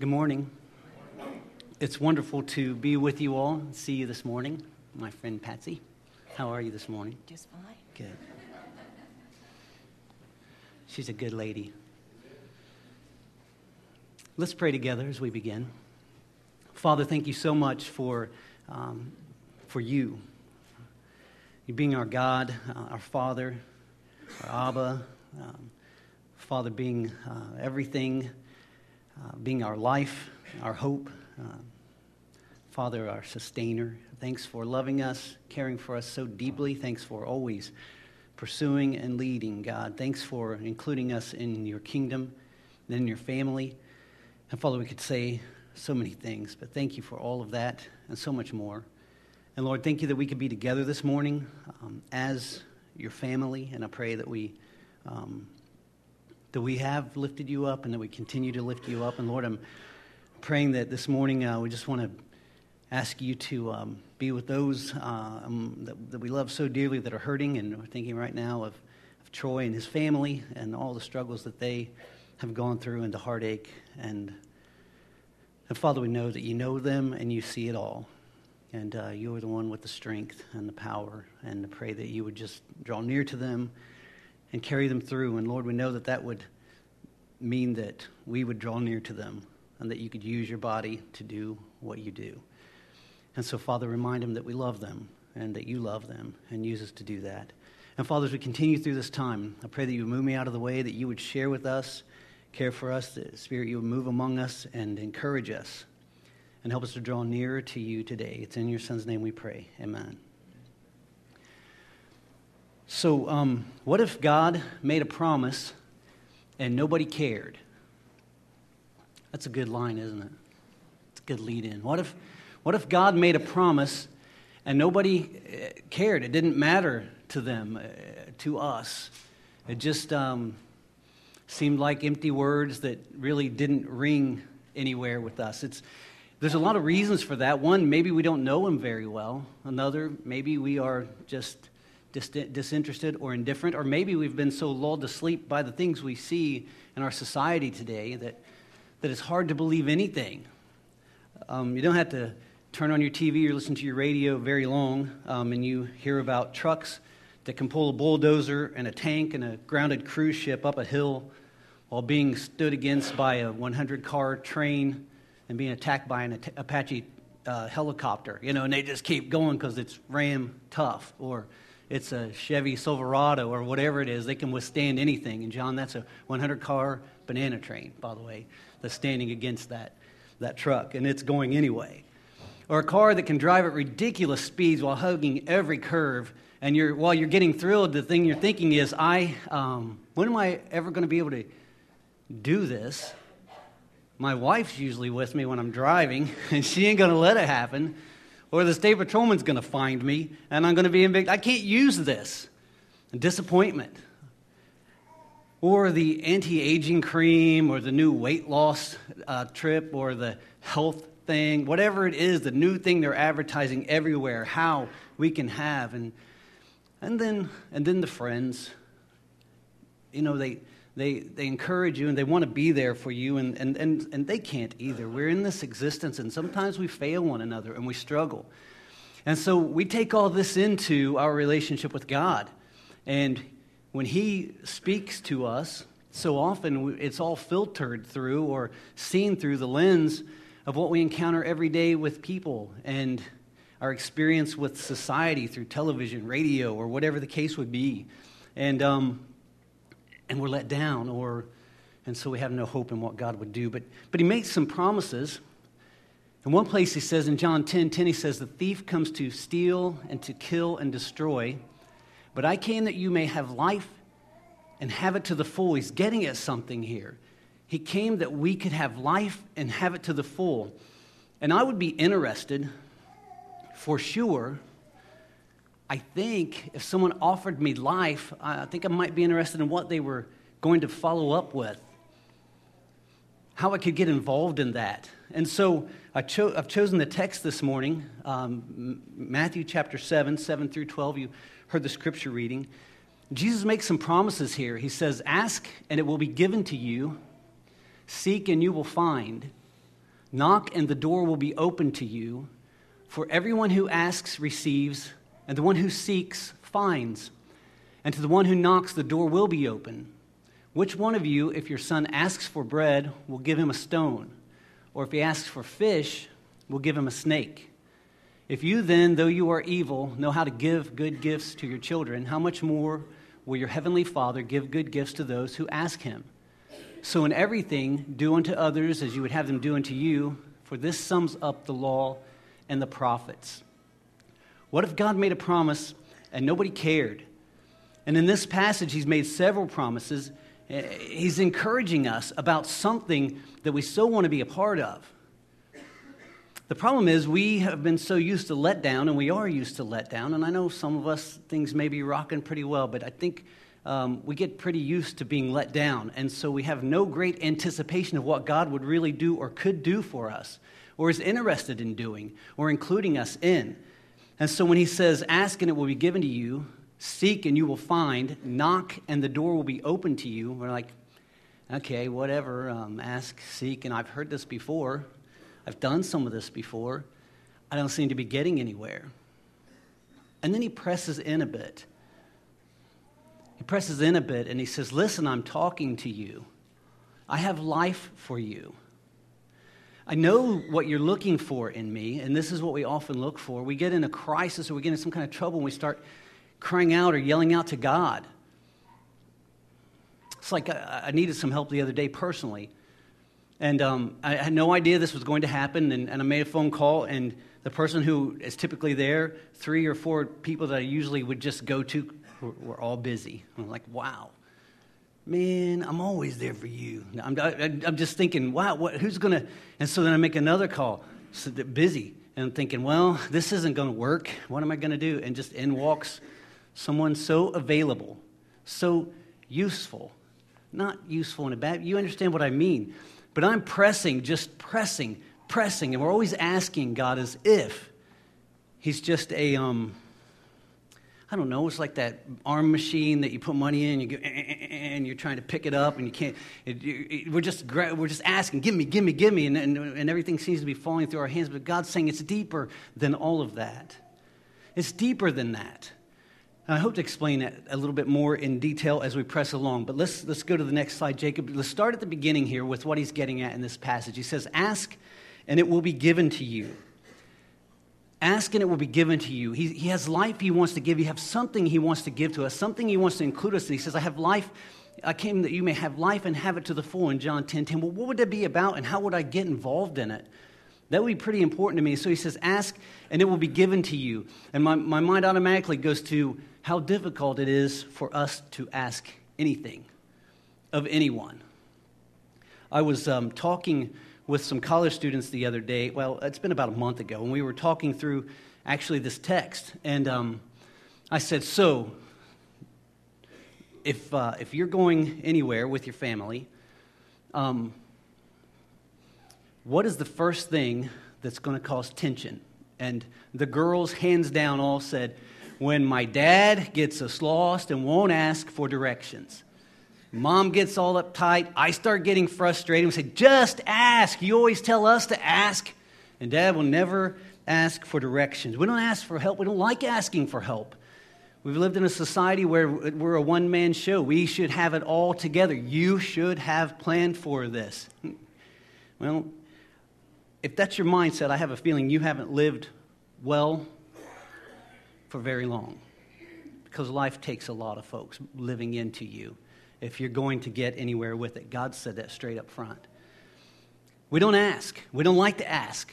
Good morning. It's wonderful to be with you all and see you this morning. My friend Patsy, how are you this morning? Just fine. Good. She's a good lady. Let's pray together as we begin. Father, thank you so much for, um, for you. You being our God, uh, our Father, our Abba, um, Father being uh, everything, uh, being our life, our hope. Uh, Father, our sustainer. Thanks for loving us, caring for us so deeply. Thanks for always pursuing and leading, God. Thanks for including us in your kingdom and in your family. And Father, we could say so many things, but thank you for all of that and so much more. And Lord, thank you that we could be together this morning um, as your family. And I pray that we. Um, that we have lifted you up and that we continue to lift you up. And Lord, I'm praying that this morning uh, we just want to ask you to um, be with those uh, um, that, that, we love so dearly that are hurting. And we're thinking right now of, of Troy and his family and all the struggles that they have gone through and the heartache. And, and Father, we know that you know them and you see it all. And uh, you are the one with the strength and the power. And to pray that you would just draw near to them and carry them through. And Lord, we know that that would mean that we would draw near to them and that you could use your body to do what you do. And so, Father, remind them that we love them and that you love them and use us to do that. And, Father, as we continue through this time, I pray that you would move me out of the way, that you would share with us, care for us, that Spirit, you would move among us and encourage us and help us to draw nearer to you today. It's in your Son's name we pray. Amen. So, um, what if God made a promise and nobody cared? That's a good line, isn't it? It's a good lead in. What if, what if God made a promise and nobody uh, cared? It didn't matter to them, uh, to us. It just um, seemed like empty words that really didn't ring anywhere with us. It's, there's a lot of reasons for that. One, maybe we don't know him very well. Another, maybe we are just dis- disinterested or indifferent, or maybe we've been so lulled to sleep by the things we see in our society today that, that it's hard to believe anything. Um, you don't have to turn on your TV or listen to your radio very long, um, and you hear about trucks that can pull a bulldozer and a tank and a grounded cruise ship up a hill while being stood against by a 100 car train and being attacked by an Apache uh, helicopter, you know, and they just keep going because it's ram tough. Or it's a Chevy Silverado or whatever it is, they can withstand anything. And John, that's a 100 car banana train, by the way, that's standing against that, that truck, and it's going anyway. Or a car that can drive at ridiculous speeds while hugging every curve. And you're, while you're getting thrilled, the thing you're thinking is, I, um, when am I ever going to be able to do this? My wife's usually with me when I'm driving, and she ain't going to let it happen or the state patrolman's going to find me and I'm going to be big. I can't use this. Disappointment. Or the anti aging cream or the new weight loss uh, trip or the health thing, whatever it is, the new thing they're advertising everywhere, how we can have. And, and, then, and then the friends. You know, they, they, they encourage you and they want to be there for you, and, and, and, and they can't either. We're in this existence, and sometimes we fail one another and we struggle. And so we take all this into our relationship with God. And when He speaks to us, so often it's all filtered through or seen through the lens of what we encounter every day with people and our experience with society through television, radio, or whatever the case would be. And um, and we're let down, or, and so we have no hope in what God would do. But, but he makes some promises. In one place, he says in John 10 10, he says, The thief comes to steal and to kill and destroy, but I came that you may have life and have it to the full. He's getting at something here. He came that we could have life and have it to the full. And I would be interested, for sure, I think if someone offered me life, I think I might be interested in what they were going to follow up with, how I could get involved in that. And so I I've chosen the text this morning, um, Matthew chapter 7, 7 through 12. You heard the scripture reading. Jesus makes some promises here. He says, Ask and it will be given to you, seek and you will find, Knock, and the door will be open to you. For everyone who asks receives, and the one who seeks finds. And to the one who knocks, the door will be open. Which one of you, if your son asks for bread, will give him a stone? Or if he asks for fish, will give him a snake? If you then, though you are evil, know how to give good gifts to your children, how much more will your heavenly Father give good gifts to those who ask him? So, in everything, do unto others as you would have them do unto you, for this sums up the law and the prophets. What if God made a promise and nobody cared? And in this passage, he's made several promises. He's encouraging us about something that we so want to be a part of. The problem is, we have been so used to letdown, and we are used to letdown. And I know some of us, things may be rocking pretty well, but I think um, we get pretty used to being let down. And so we have no great anticipation of what God would really do or could do for us, or is interested in doing, or including us in. And so when he says, Ask and it will be given to you, seek and you will find, knock and the door will be open to you, we're like, okay, whatever, um, ask, seek, and I've heard this before. I've done some of this before. I don't seem to be getting anywhere. And then he presses in a bit. He presses in a bit and he says, Listen, I'm talking to you. I have life for you. I know what you're looking for in me, and this is what we often look for. We get in a crisis or we get in some kind of trouble and we start crying out or yelling out to God. It's like I, I needed some help the other day personally. And um, I had no idea this was going to happen, and, and I made a phone call, and the person who is typically there, three or four people that I usually would just go to, were, were all busy. I'm like, wow, man, I'm always there for you. I'm, I'm just thinking, wow, what, who's going to? And so then I make another call, so busy, and I'm thinking, well, this isn't going to work. What am I going to do? And just in walks someone so available, so useful, not useful in a bad. You understand what I mean? But I'm pressing, just pressing, pressing, and we're always asking God as if He's just a, um, I don't know, it's like that arm machine that you put money in, you go, eh, eh, eh, and you're trying to pick it up, and you can't. It, it, we're just we're just asking, give me, give me, give me, and, and, and everything seems to be falling through our hands. But God's saying it's deeper than all of that. It's deeper than that. And I hope to explain that a little bit more in detail as we press along. But let's, let's go to the next slide, Jacob. Let's start at the beginning here with what he's getting at in this passage. He says, Ask, and it will be given to you. Ask, and it will be given to you. He, he has life he wants to give. You have something he wants to give to us, something he wants to include us in. He says, I have life. I came that you may have life and have it to the full in John 10 10. Well, what would that be about, and how would I get involved in it? That would be pretty important to me. So he says, Ask, and it will be given to you. And my, my mind automatically goes to how difficult it is for us to ask anything of anyone. I was um, talking with some college students the other day. Well, it's been about a month ago, and we were talking through actually this text. And um, I said, So, if, uh, if you're going anywhere with your family, um, what is the first thing that's going to cause tension? And the girls, hands down, all said, when my dad gets us lost and won't ask for directions. Mom gets all uptight. I start getting frustrated and say, just ask. You always tell us to ask. And dad will never ask for directions. We don't ask for help. We don't like asking for help. We've lived in a society where we're a one man show. We should have it all together. You should have planned for this. Well, if that's your mindset, I have a feeling you haven't lived well for very long because life takes a lot of folks living into you if you're going to get anywhere with it. God said that straight up front. We don't ask. We don't like to ask.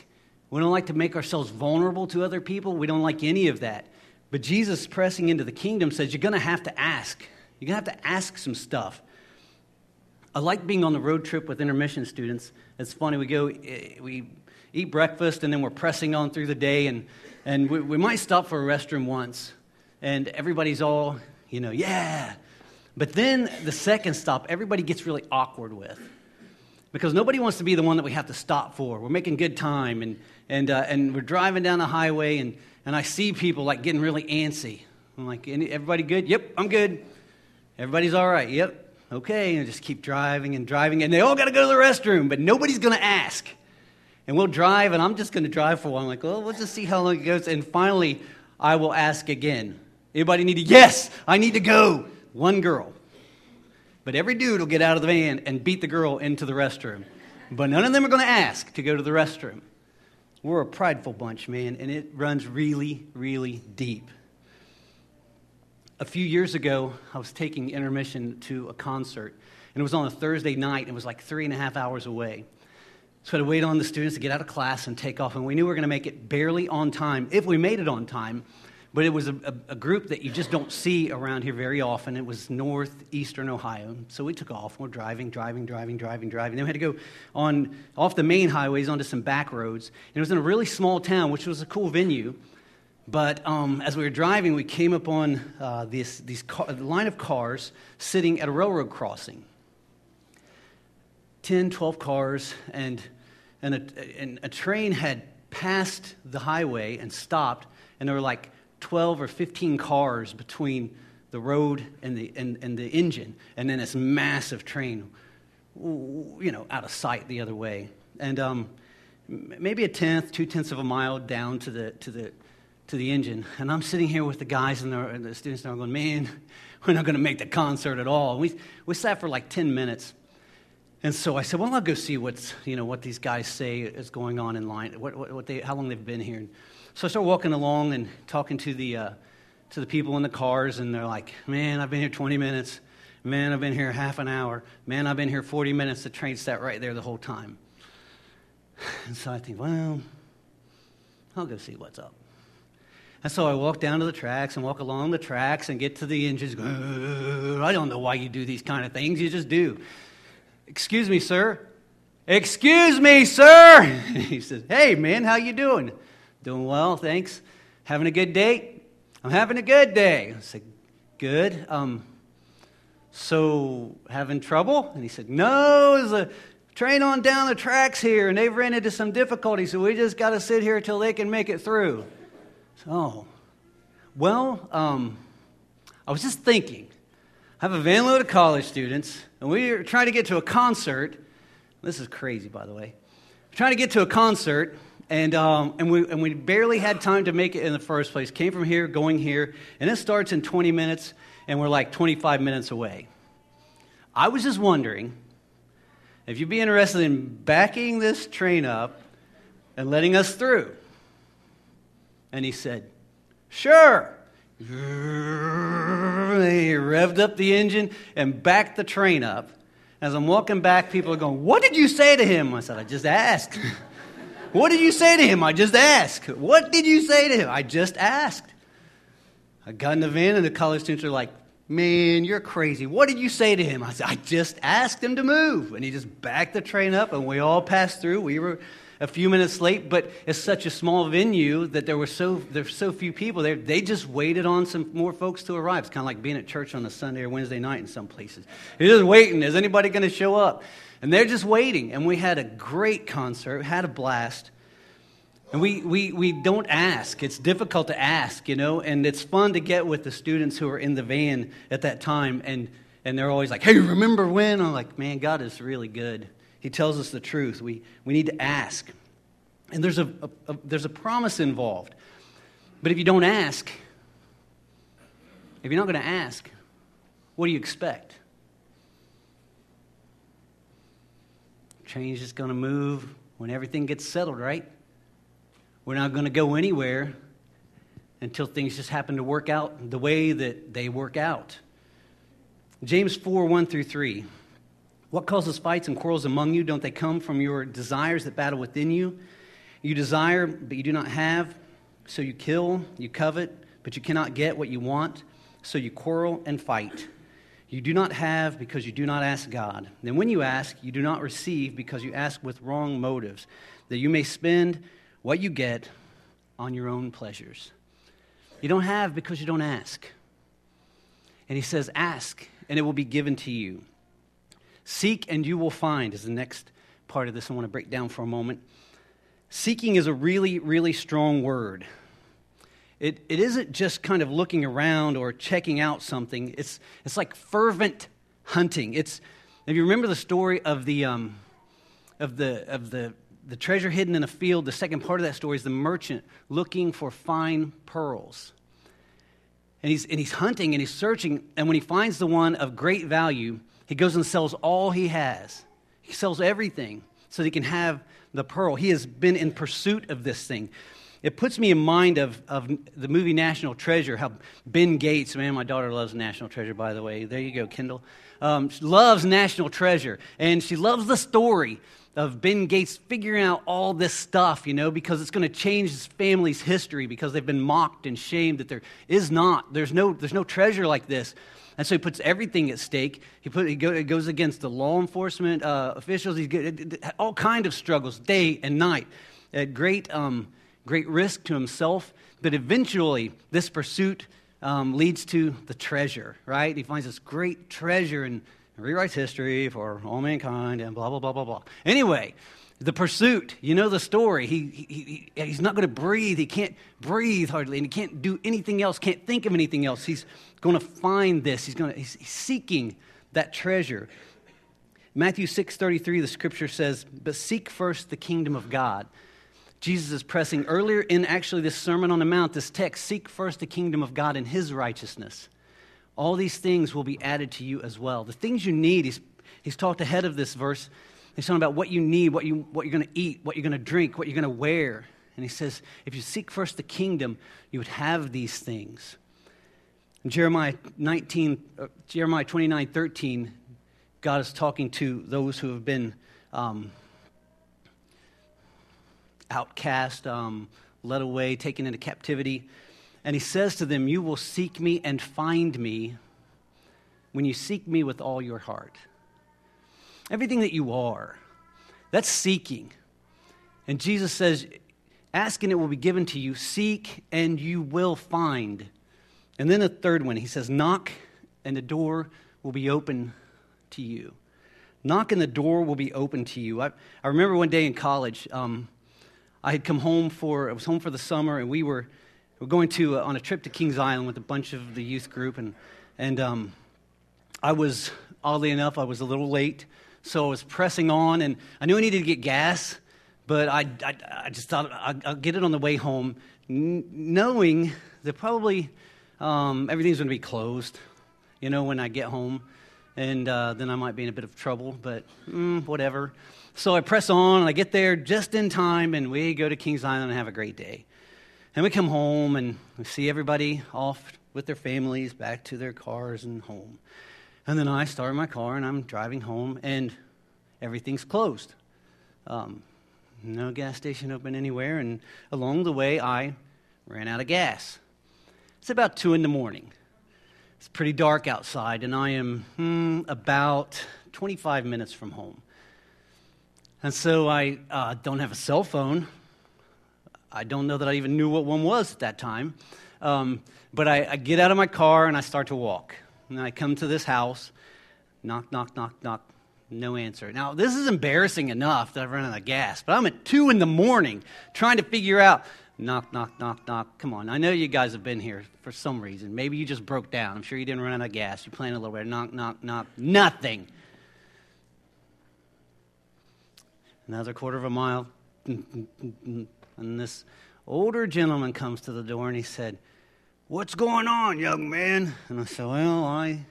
We don't like to make ourselves vulnerable to other people. We don't like any of that. But Jesus pressing into the kingdom says you're going to have to ask. You're going to have to ask some stuff. I like being on the road trip with intermission students. It's funny. We go, eh, we eat breakfast, and then we're pressing on through the day, and and we, we might stop for a restroom once, and everybody's all, you know, yeah. But then the second stop, everybody gets really awkward with because nobody wants to be the one that we have to stop for. We're making good time, and, and, uh, and we're driving down the highway, and, and I see people like getting really antsy. I'm like, everybody good? Yep, I'm good. Everybody's all right. Yep. Okay. And just keep driving and driving, and they all got to go to the restroom, but nobody's going to ask. And we'll drive, and I'm just going to drive for a while. I'm like, well, we'll just see how long it goes. And finally, I will ask again. Anybody need to? Yes, I need to go. One girl. But every dude will get out of the van and beat the girl into the restroom. But none of them are going to ask to go to the restroom. We're a prideful bunch, man, and it runs really, really deep. A few years ago, I was taking intermission to a concert, and it was on a Thursday night, and it was like three and a half hours away. So I had to wait on the students to get out of class and take off, and we knew we were going to make it barely on time, if we made it on time. But it was a, a, group that you just don't see around here very often. It was northeastern Ohio. So we took off. We're driving, driving, driving, driving, driving. Then we had to go on off the main highways onto some back roads. And it was in a really small town, which was a cool venue. But um, as we were driving, we came upon uh, this car, line of cars sitting at a railroad crossing. 10, 12 cars, and and a, and a train had passed the highway and stopped, and there were like 12 or 15 cars between the road and the, and, and the engine, and then this massive train, you know, out of sight the other way. And um, maybe a tenth, two tenths of a mile down to the, to the, to the engine. And I'm sitting here with the guys and the, and the students, and I'm going, man, we're not going to make the concert at all. We, we sat for like 10 minutes. And so I said, well, I'll go see what's, you know, what these guys say is going on in line, what, what, what they, how long they've been here. And so I start walking along and talking to the, uh, to the people in the cars, and they're like, man, I've been here 20 minutes. Man, I've been here half an hour. Man, I've been here 40 minutes. The train sat right there the whole time. And so I think, well, I'll go see what's up. And so I walk down to the tracks and walk along the tracks and get to the engines. I don't know why you do these kind of things. You just do. Excuse me, sir. Excuse me, sir. he says, Hey, man, how you doing? Doing well, thanks. Having a good day? I'm having a good day. I said, Good. Um, so, having trouble? And he said, No, there's a train on down the tracks here, and they've ran into some difficulty, so we just got to sit here until they can make it through. So, well, um, I was just thinking. I have a van load of college students and we are trying to get to a concert. This is crazy, by the way. We're trying to get to a concert, and, um, and, we, and we barely had time to make it in the first place. Came from here, going here, and it starts in 20 minutes, and we're like 25 minutes away. I was just wondering if you'd be interested in backing this train up and letting us through. And he said, Sure. He revved up the engine and backed the train up. As I'm walking back, people are going, What did you say to him? I said, I just asked. what did you say to him? I just asked. What did you say to him? I just asked. I got in the van, and the college students are like, Man, you're crazy. What did you say to him? I said, I just asked him to move. And he just backed the train up, and we all passed through. We were a few minutes late, but it's such a small venue that there were so there's so few people there. They just waited on some more folks to arrive. It's kind of like being at church on a Sunday or Wednesday night in some places. You're just waiting. Is anybody going to show up? And they're just waiting. And we had a great concert, had a blast. And we, we, we don't ask. It's difficult to ask, you know, and it's fun to get with the students who are in the van at that time. And, and they're always like, hey, remember when? I'm like, man, God is really good. He tells us the truth. We, we need to ask. And there's a, a, a, there's a promise involved. But if you don't ask, if you're not going to ask, what do you expect? Change is going to move when everything gets settled, right? We're not going to go anywhere until things just happen to work out the way that they work out. James 4 1 through 3. What causes fights and quarrels among you? Don't they come from your desires that battle within you? You desire, but you do not have, so you kill, you covet, but you cannot get what you want, so you quarrel and fight. You do not have because you do not ask God. Then when you ask, you do not receive because you ask with wrong motives, that you may spend what you get on your own pleasures. You don't have because you don't ask. And he says, Ask, and it will be given to you. Seek and you will find is the next part of this I want to break down for a moment. Seeking is a really, really strong word. It, it isn't just kind of looking around or checking out something, it's, it's like fervent hunting. It's, if you remember the story of the, um, of the, of the, the treasure hidden in a field, the second part of that story is the merchant looking for fine pearls. And he's, and he's hunting and he's searching, and when he finds the one of great value, he goes and sells all he has. He sells everything so that he can have the pearl. He has been in pursuit of this thing. It puts me in mind of, of the movie National Treasure, how Ben Gates, man, my daughter loves National Treasure, by the way. There you go, Kendall. Um, loves National Treasure, and she loves the story of Ben Gates figuring out all this stuff, you know, because it's going to change his family's history because they've been mocked and shamed that there is not, there's no, there's no treasure like this. And so he puts everything at stake. He, put, he, go, he goes against the law enforcement uh, officials. He all kind of struggles, day and night, at great, um, great risk to himself. But eventually, this pursuit um, leads to the treasure, right? He finds this great treasure and rewrites history for all mankind and blah, blah, blah, blah, blah. Anyway, the pursuit, you know the story. He, he, he he's not going to breathe. He can't breathe hardly, and he can't do anything else, can't think of anything else. He's going to find this. He's, going to, he's, seeking that treasure. Matthew 6.33, the scripture says, but seek first the kingdom of God. Jesus is pressing earlier in actually this Sermon on the Mount, this text, seek first the kingdom of God and his righteousness. All these things will be added to you as well. The things you need, he's, he's talked ahead of this verse He's talking about what you need, what, you, what you're going to eat, what you're going to drink, what you're going to wear. And he says, if you seek first the kingdom, you would have these things. In Jeremiah 19, uh, Jeremiah 29, 13, God is talking to those who have been um, outcast, um, led away, taken into captivity. And he says to them, You will seek me and find me when you seek me with all your heart everything that you are. That's seeking. And Jesus says, Ask and it will be given to you, seek and you will find. And then a third one, he says, Knock and the door will be open to you. Knock and the door will be open to you. I, I remember one day in college, um, I had come home for, I was home for the summer, and we were, we were going to, uh, on a trip to Kings Island with a bunch of the youth group. And, and um, I was, oddly enough, I was a little late so I was pressing on, and I knew I needed to get gas, but I, I, I just thought I'll, get it on the way home, knowing that probably um, everything's going to be closed, you know, when I get home. And uh, then I might be in a bit of trouble, but mm, whatever. So I press on, and I get there just in time, and we go to Kings Island and have a great day. And we come home, and we see everybody off with their families back to their cars and home. And then I start my car and I'm driving home and everything's closed. Um, no gas station open anywhere. And along the way, I ran out of gas. It's about 2 in the morning. It's pretty dark outside, and I am hmm, about 25 minutes from home. And so I uh, don't have a cell phone. I don't know that I even knew what one was at that time. Um, but I, I get out of my car and I start to walk. And I come to this house, knock, knock, knock, knock, no answer. Now, this is embarrassing enough that I've run out of gas, but I'm at 2 in the morning trying to figure out knock, knock, knock, knock. Come on, I know you guys have been here for some reason. Maybe you just broke down. I'm sure you didn't run out of gas. You're playing a little bit. Knock, knock, knock. Nothing. Another quarter of a mile. And this older gentleman comes to the door and he said, What's going on, young man? And I said, Well, I,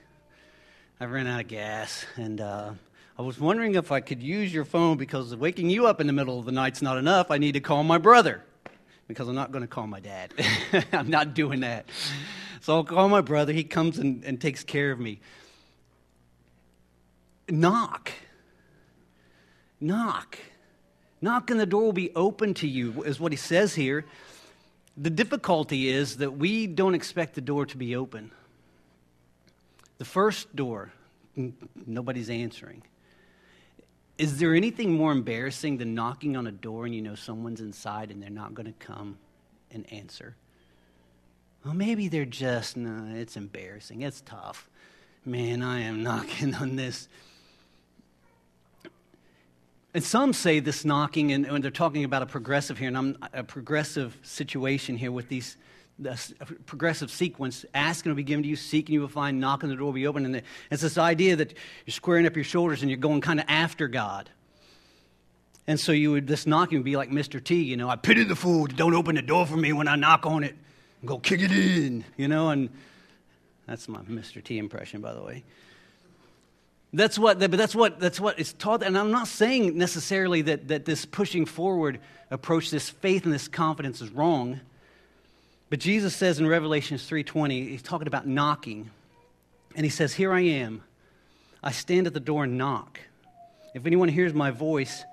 I ran out of gas. And uh, I was wondering if I could use your phone because waking you up in the middle of the night's not enough. I need to call my brother because I'm not going to call my dad. I'm not doing that. So I'll call my brother. He comes and, and takes care of me. Knock. Knock. Knock and the door will be open to you, is what he says here. The difficulty is that we don't expect the door to be open. The first door, nobody's answering. Is there anything more embarrassing than knocking on a door and you know someone's inside and they're not going to come and answer? Well, maybe they're just, no, it's embarrassing. It's tough. Man, I am knocking on this and some say this knocking, and when they're talking about a progressive here, and I'm a progressive situation here with these progressive sequence ask and will be given to you seek and you will find knock and the door will be open and it's this idea that you're squaring up your shoulders and you're going kind of after god And so you would, this knocking would be like Mr. T, you know, I pity the fool, don't open the door for me when I knock on it. Go kick it in, you know, and that's my Mr. T impression, by the way. That's what, but that's what, that's what it's taught. And I'm not saying necessarily that, that this pushing forward approach, this faith and this confidence is wrong. But Jesus says in Revelation 3.20, he's talking about knocking. And he says, here I am. I stand at the door and knock. If anyone hears my voice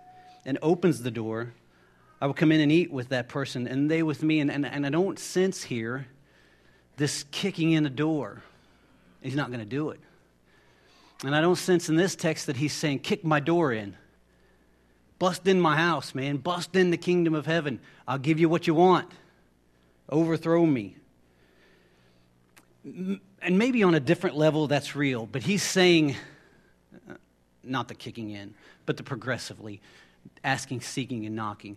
and opens the door, I will come in and eat with that person and they with me. And, and, and I don't sense here this kicking in the door. He's not going to do it. And I don't sense in this text that he's saying, kick my door in. Bust in my house, man. Bust in the kingdom of heaven. I'll give you what you want. Overthrow me. And maybe on a different level, that's real. But he's saying, uh, not the kicking in, but the progressively asking, seeking, and knocking.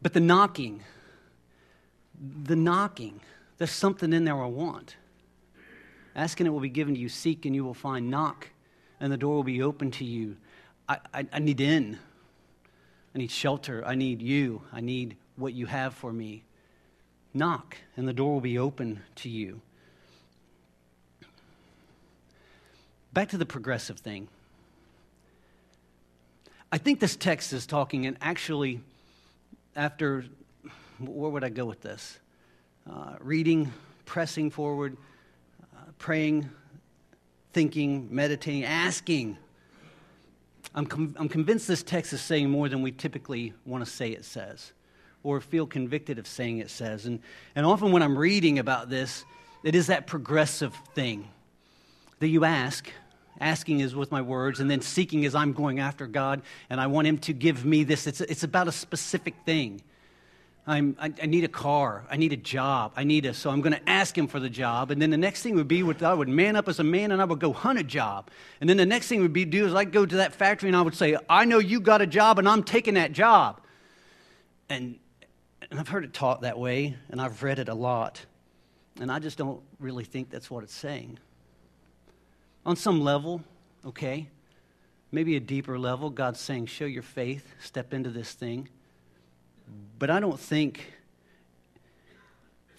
But the knocking, the knocking, there's something in there I want. Ask and it will be given to you. Seek and you will find. Knock and the door will be open to you. I, I, I need in. I need shelter. I need you. I need what you have for me. Knock and the door will be open to you. Back to the progressive thing. I think this text is talking, and actually, after, where would I go with this? Uh, reading, pressing forward, praying, thinking, meditating, asking. I'm, com- I'm convinced this text is saying more than we typically want to say it says or feel convicted of saying it says. And, and often when I'm reading about this, it is that progressive thing that you ask. Asking is with my words, and then seeking is I'm going after God and I want Him to give me this. It's, it's about a specific thing. I'm, I, I, need a car. I need a job. I need a, so I'm going to ask him for the job. And then the next thing would be, what I would man up as a man and I would go hunt a job. And then the next thing would be do is I'd go to that factory and I would say, I know you got a job and I'm taking that job. And, and I've heard it taught that way and I've read it a lot. And I just don't really think that's what it's saying. On some level, okay, maybe a deeper level, God's saying, show your faith, step into this thing. But I don't think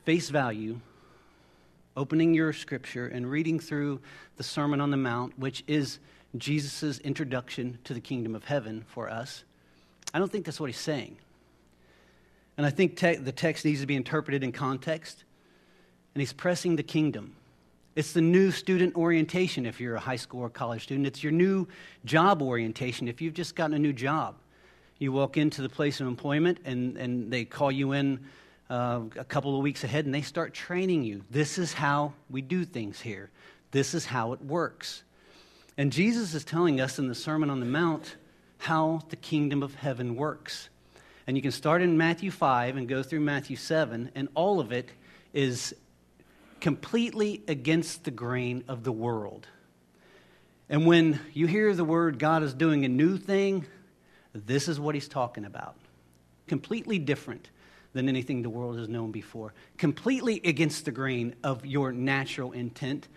face value, opening your scripture and reading through the Sermon on the Mount, which is Jesus' introduction to the kingdom of heaven for us, I don't think that's what he's saying. And I think te- the text needs to be interpreted in context. And he's pressing the kingdom. It's the new student orientation if you're a high school or college student. It's your new job orientation if you've just gotten a new job. You walk into the place of employment and, and they call you in uh, a couple of weeks ahead and they start training you. This is how we do things here, this is how it works. And Jesus is telling us in the Sermon on the Mount how the kingdom of heaven works. And you can start in Matthew 5 and go through Matthew 7, and all of it is completely against the grain of the world. And when you hear the word God is doing a new thing, this is what he's talking about. Completely different than anything the world has known before. Completely against the grain of your natural intent.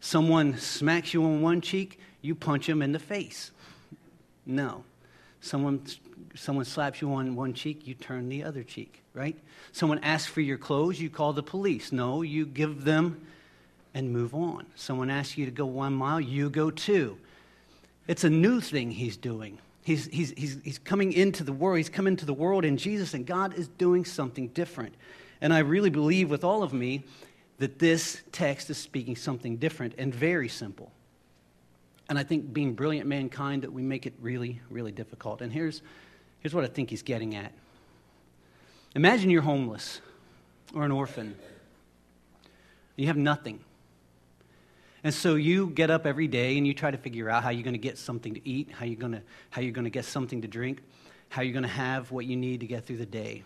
Someone smacks you on one cheek, you punch him in the face. No. Someone, someone slaps you on one cheek, you turn the other cheek, right? Someone asks for your clothes, you call the police. No, you give them and move on. Someone asks you to go one mile, you go two. It's a new thing he's doing. He's, he's, he's, he's coming into the world. He's come into the world in Jesus, and God is doing something different. And I really believe with all of me that this text is speaking something different and very simple. And I think being brilliant mankind that we make it really, really difficult. And here's, here's what I think he's getting at. Imagine you're homeless or an orphan. You have nothing. And so you get up every day and you try to figure out how you're going to get something to eat, how you're going to, how you're going to get something to drink, how you're going to have what you need to get through the day.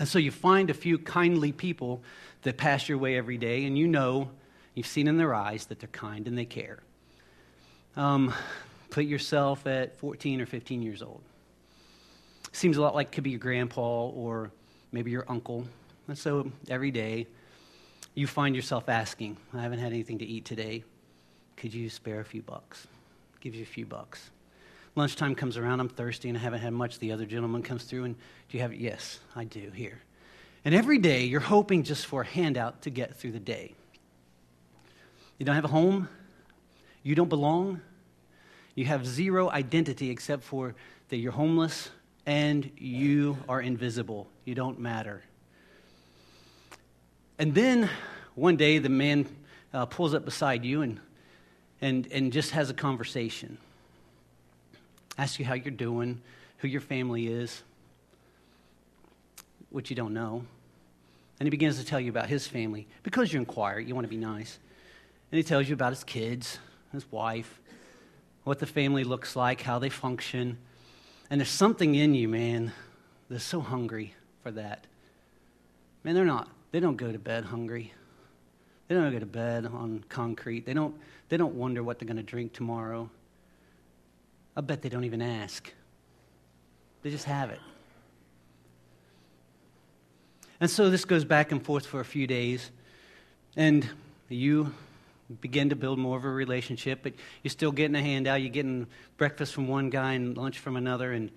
And so you find a few kindly people that pass your way every day, and you know, you've seen in their eyes that they're kind and they care. Um, put yourself at 14 or 15 years old. Seems a lot like could be your grandpa or maybe your uncle. And so every day, you find yourself asking, I haven't had anything to eat today. Could you spare a few bucks? Give you a few bucks. lunchtime comes around, I'm thirsty and I haven't had much. The other gentleman comes through and, do you have it? Yes, I do, here. And every day you're hoping just for a handout to get through the day. You don't have a home, you don't belong, you have zero identity except for that you're homeless and you are invisible. You don't matter. And then one day the man uh, pulls up beside you and, and, and just has a conversation. Asks you how you're doing, who your family is, which you don't know. And he begins to tell you about his family because you inquire, you want to be nice. And he tells you about his kids, his wife, what the family looks like, how they function. And there's something in you, man, that's so hungry for that. Man, they're not, they don't go to bed hungry. They don't go to bed on concrete. They don't, they don't wonder what they're going to drink tomorrow. I bet they don't even ask. They just have it. And so this goes back and forth for a few days. And you begin to build more of a relationship, but you're still getting a handout. You're getting breakfast from one guy and lunch from another. And,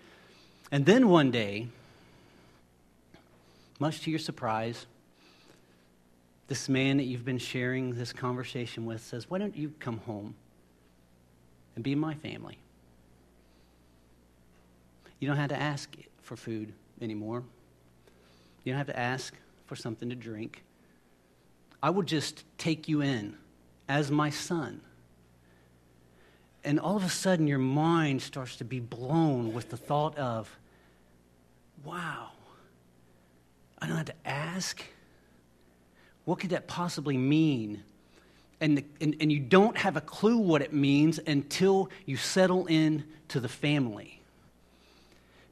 and then one day, much to your surprise, this man that you've been sharing this conversation with says, Why don't you come home and be my family? You don't have to ask for food anymore. You don't have to ask for something to drink. I will just take you in as my son. And all of a sudden, your mind starts to be blown with the thought of, wow, I don't have to ask. What could that possibly mean? And, the, and, and you don't have a clue what it means until you settle in to the family.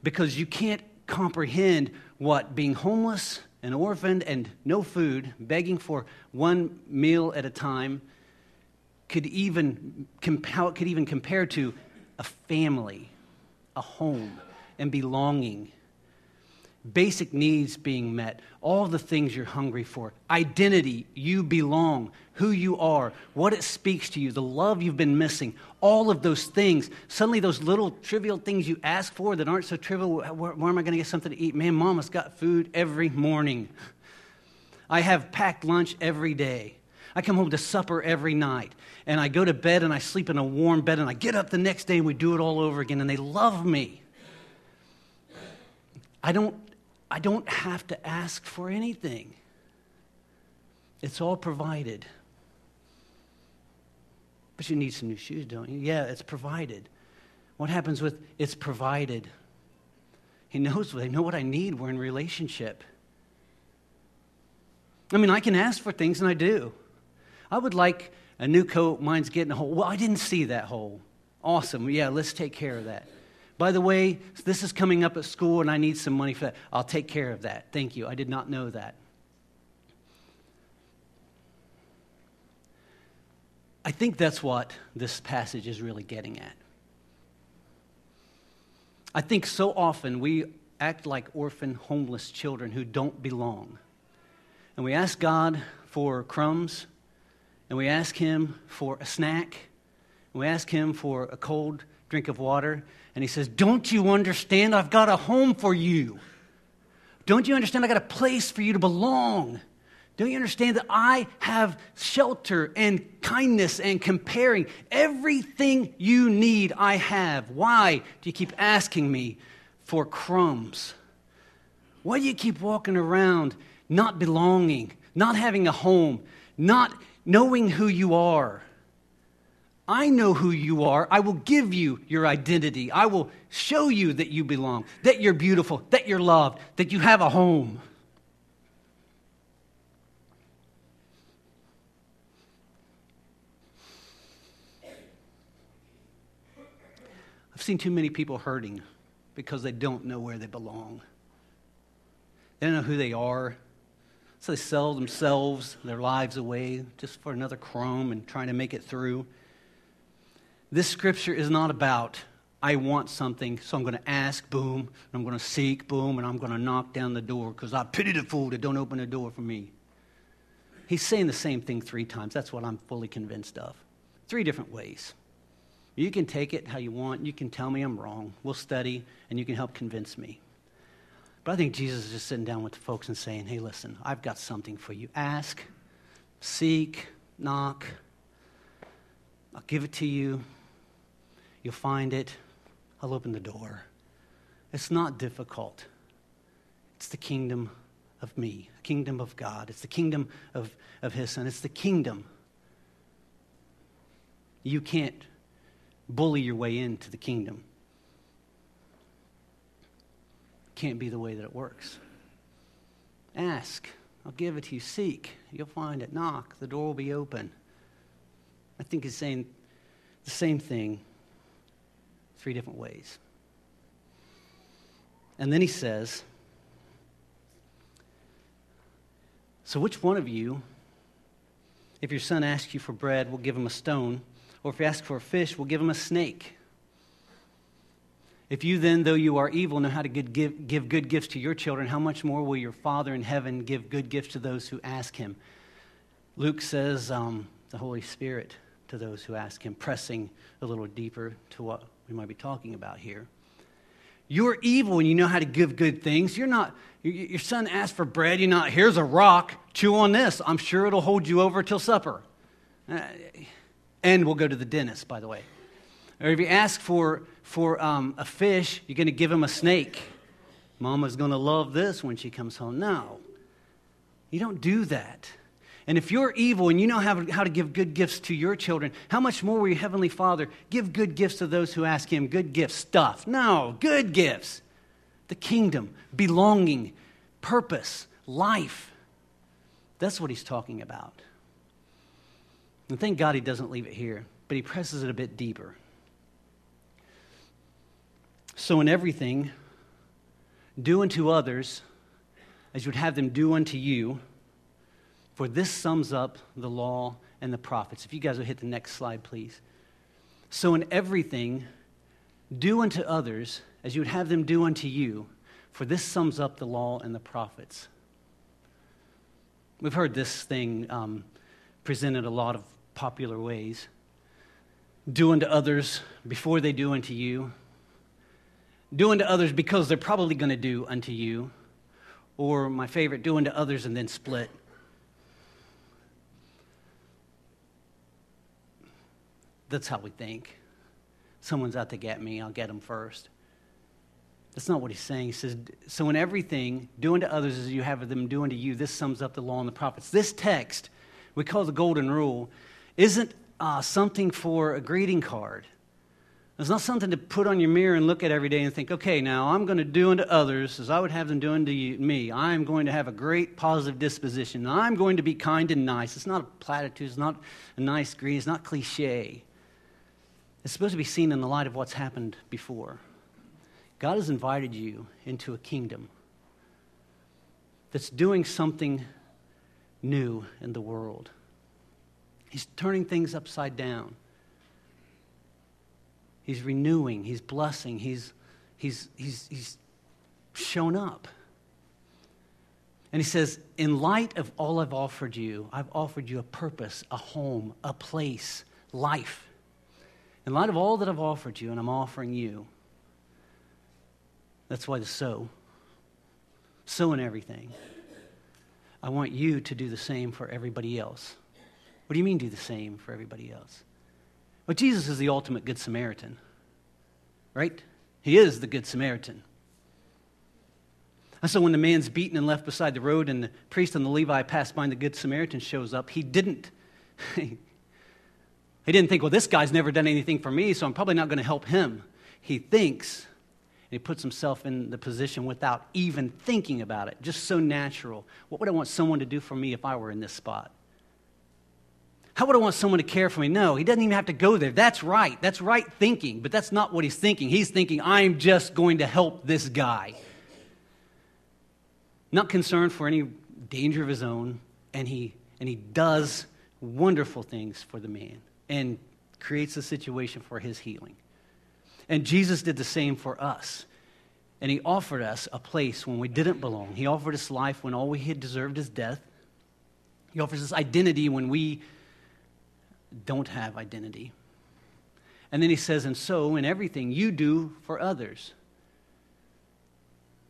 Because you can't comprehend what being homeless and orphaned and no food, begging for one meal at a time, could even, how it could even compare to a family, a home, and belonging. Basic needs being met, all the things you're hungry for, identity, you belong, who you are, what it speaks to you, the love you've been missing, all of those things. Suddenly, those little trivial things you ask for that aren't so trivial where, where am I going to get something to eat? Man, mama's got food every morning. I have packed lunch every day. I come home to supper every night and I go to bed and I sleep in a warm bed and I get up the next day and we do it all over again and they love me. I don't, I don't have to ask for anything, it's all provided. But you need some new shoes, don't you? Yeah, it's provided. What happens with it's provided? He knows, they know what I need. We're in relationship. I mean, I can ask for things, and I do. I would like a new coat. Mine's getting a hole. Well, I didn't see that hole. Awesome. Yeah, let's take care of that. By the way, this is coming up at school and I need some money for that. I'll take care of that. Thank you. I did not know that. I think that's what this passage is really getting at. I think so often we act like orphan, homeless children who don't belong. And we ask God for crumbs and we ask him for a snack, and we ask him for a cold drink of water, and he says, Don't you understand? I've got a home for you. Don't you understand? I got a place for you to belong. Don't you understand that I have shelter and kindness and comparing? Everything you need, I have. Why do you keep asking me for crumbs? Why do you keep walking around not belonging, not having a home, not knowing who you are. I know who you are. I will give you your identity. I will show you that you belong, that you're beautiful, that you're loved, that you have a home. I've seen too many people hurting because they don't know where they belong. They don't know who they are. So they sell themselves, their lives away just for another crumb and trying to make it through. This scripture is not about, I want something, so I'm going to ask, boom, and I'm going to seek, boom, and I'm going to knock down the door because I pity the fool that don't open the door for me. He's saying the same thing three times. That's what I'm fully convinced of. Three different ways. You can take it how you want. You can tell me I'm wrong. We'll study, and you can help convince me. But I think Jesus is just sitting down with the folks and saying, hey, listen, I've got something for you. Ask, seek, knock. I'll give it to you. You'll find it. I'll open the door. It's not difficult. It's the kingdom of me, the kingdom of God. It's the kingdom of, of His Son. It's the kingdom. You can't bully your way into the kingdom. Can't be the way that it works. Ask, I'll give it to you. Seek, you'll find it. Knock, the door will be open. I think he's saying the same thing three different ways. And then he says, So, which one of you, if your son asks you for bread, will give him a stone? Or if you ask for a fish, will give him a snake? If you then, though you are evil, know how to give, give good gifts to your children, how much more will your Father in heaven give good gifts to those who ask him? Luke says um, the Holy Spirit to those who ask him, pressing a little deeper to what we might be talking about here. You're evil and you know how to give good things. You're not, your son asked for bread. You're not, here's a rock, chew on this. I'm sure it'll hold you over till supper. Uh, and we'll go to the dentist, by the way. Or if you ask for, for um, a fish, you're going to give him a snake. Mama's going to love this when she comes home. No, you don't do that. And if you're evil and you know how, how to give good gifts to your children, how much more will your Heavenly Father give good gifts to those who ask Him? Good gifts, stuff. No, good gifts. The kingdom, belonging, purpose, life. That's what He's talking about. And thank God He doesn't leave it here, but He presses it a bit deeper. So, in everything, do unto others as you would have them do unto you for this sums up the law and the prophets. If you guys will hit the next slide, please. So, in everything, do unto others as you would have them do unto you, for this sums up the law and the prophets. We've heard this thing um, presented a lot of popular ways. Do unto others before they do unto you. Do unto others because they're probably going to do unto you. Or my favorite, do unto others and then split. That's how we think. Someone's out to get me, I'll get them first. That's not what he's saying. He says, So in everything, doing to others as you have them doing to you. This sums up the law and the prophets. This text, we call the golden rule, isn't uh, something for a greeting card. It's not something to put on your mirror and look at every day and think, okay, now I'm going to do unto others as I would have them do unto you, me. I'm going to have a great positive disposition. I'm going to be kind and nice. It's not a platitude. It's not a nice greeting. It's not cliche. It's supposed to be seen in the light of what's happened before. God has invited you into a kingdom that's doing something new in the world. He's turning things upside down. He's renewing, he's blessing, he's, he's, he's, he's shown up. And he says, In light of all I've offered you, I've offered you a purpose, a home, a place, life. In light of all that I've offered you and I'm offering you, that's why the so. So in everything. I want you to do the same for everybody else. What do you mean, do the same for everybody else? Well, Jesus is the ultimate Good Samaritan, right? He is the Good Samaritan. And so when the man's beaten and left beside the road and the priest and the Levi pass by and the Good Samaritan shows up, he didn't. He didn't think, well, this guy's never done anything for me, so I'm probably not going to help him. He thinks, and he puts himself in the position without even thinking about it, just so natural. What would I want someone to do for me if I were in this spot? How would I want someone to care for me? No, he doesn't even have to go there. That's right. That's right thinking, but that's not what he's thinking. He's thinking, I'm just going to help this guy. Not concerned for any danger of his own, and he, and he does wonderful things for the man and creates a situation for his healing. And Jesus did the same for us. And he offered us a place when we didn't belong. He offered us life when all we had deserved is death. He offers us identity when we don't have identity. And then he says, And so in everything you do for others.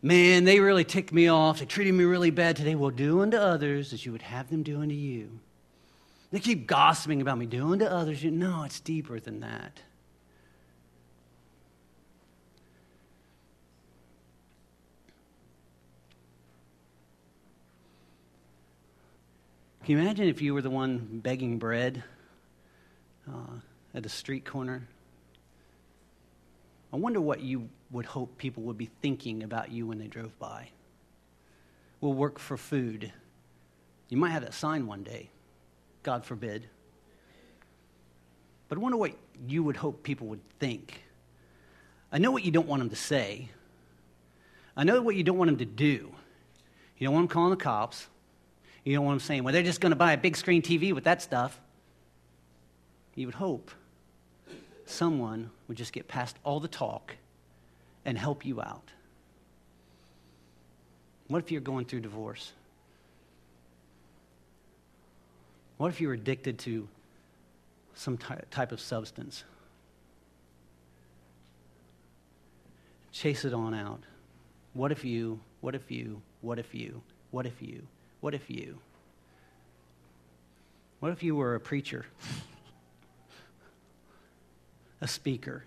Man, they really ticked me off. They treated me really bad today. Well, do unto others as you would have them do unto you. They keep gossiping about me, doing to others. You know, it's deeper than that. Can you imagine if you were the one begging bread uh, at a street corner? I wonder what you would hope people would be thinking about you when they drove by. We'll work for food. You might have that sign one day, God forbid. But I wonder what you would hope people would think. I know what you don't want them to say. I know what you don't want them to do. You don't want them calling the cops. You know what I'm saying? Well, they're just going to buy a big screen TV with that stuff. You would hope someone would just get past all the talk and help you out. What if you're going through divorce? What if you're addicted to some type of substance? Chase it on out. What if you, what if you, what if you, what if you? What if you? What if you were a preacher, a speaker,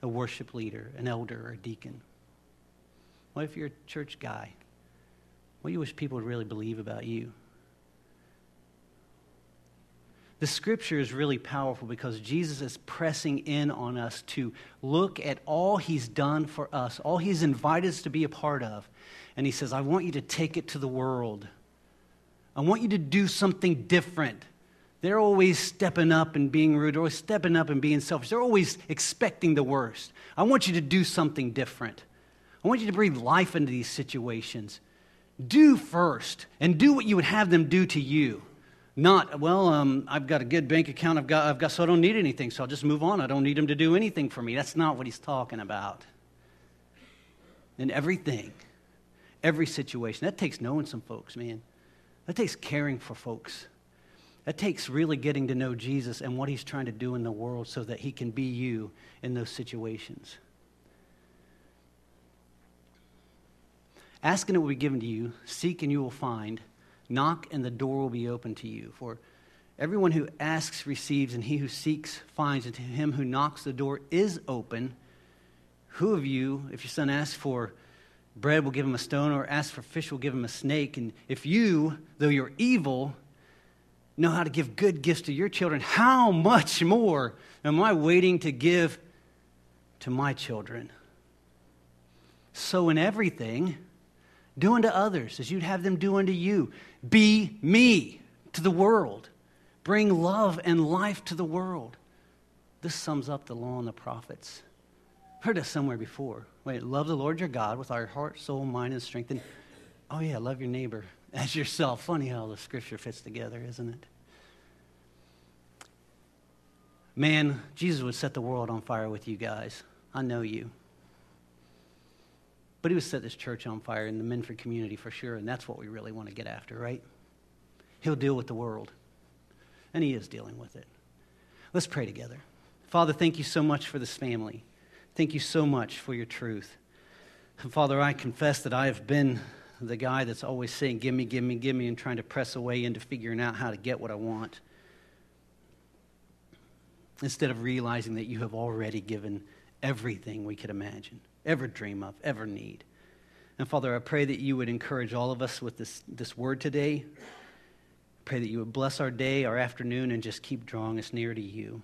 a worship leader, an elder, or a deacon? What if you're a church guy? What do you wish people would really believe about you? The scripture is really powerful because Jesus is pressing in on us to look at all he's done for us, all he's invited us to be a part of. And he says, I want you to take it to the world. I want you to do something different. They're always stepping up and being rude, or stepping up and being selfish. They're always expecting the worst. I want you to do something different. I want you to breathe life into these situations. Do first, and do what you would have them do to you. Not, well, um, I've got a good bank account, I've got, I've got, so I don't need anything, so I'll just move on. I don't need him to do anything for me. That's not what he's talking about. In everything, every situation. That takes knowing some folks, man. That takes caring for folks. That takes really getting to know Jesus and what he's trying to do in the world so that he can be you in those situations. Ask and it will be given to you. Seek and you will find. Knock, and the door will be open to you. For everyone who asks receives, and he who seeks finds, and to him who knocks, the door is open. Who of you, if your son asks for bread, will give him a stone, or asks for fish, will give him a snake? And if you, though you're evil, know how to give good gifts to your children, how much more am I waiting to give to my children? So, in everything, do unto others as you'd have them do unto you. Be me to the world. Bring love and life to the world. This sums up the law and the prophets. Heard this somewhere before. Wait, love the Lord your God with our heart, soul, mind, and strength. And oh yeah, love your neighbor as yourself. Funny how the scripture fits together, isn't it? Man, Jesus would set the world on fire with you guys. I know you. But he would set this church on fire in the Minford community for sure, and that's what we really want to get after, right? He'll deal with the world, and he is dealing with it. Let's pray together. Father, thank you so much for this family. Thank you so much for your truth. And Father, I confess that I have been the guy that's always saying, Give me, give me, give me, and trying to press away into figuring out how to get what I want. Instead of realizing that you have already given everything we could imagine ever dream of, ever need. And Father, I pray that you would encourage all of us with this, this word today. I pray that you would bless our day, our afternoon, and just keep drawing us near to you.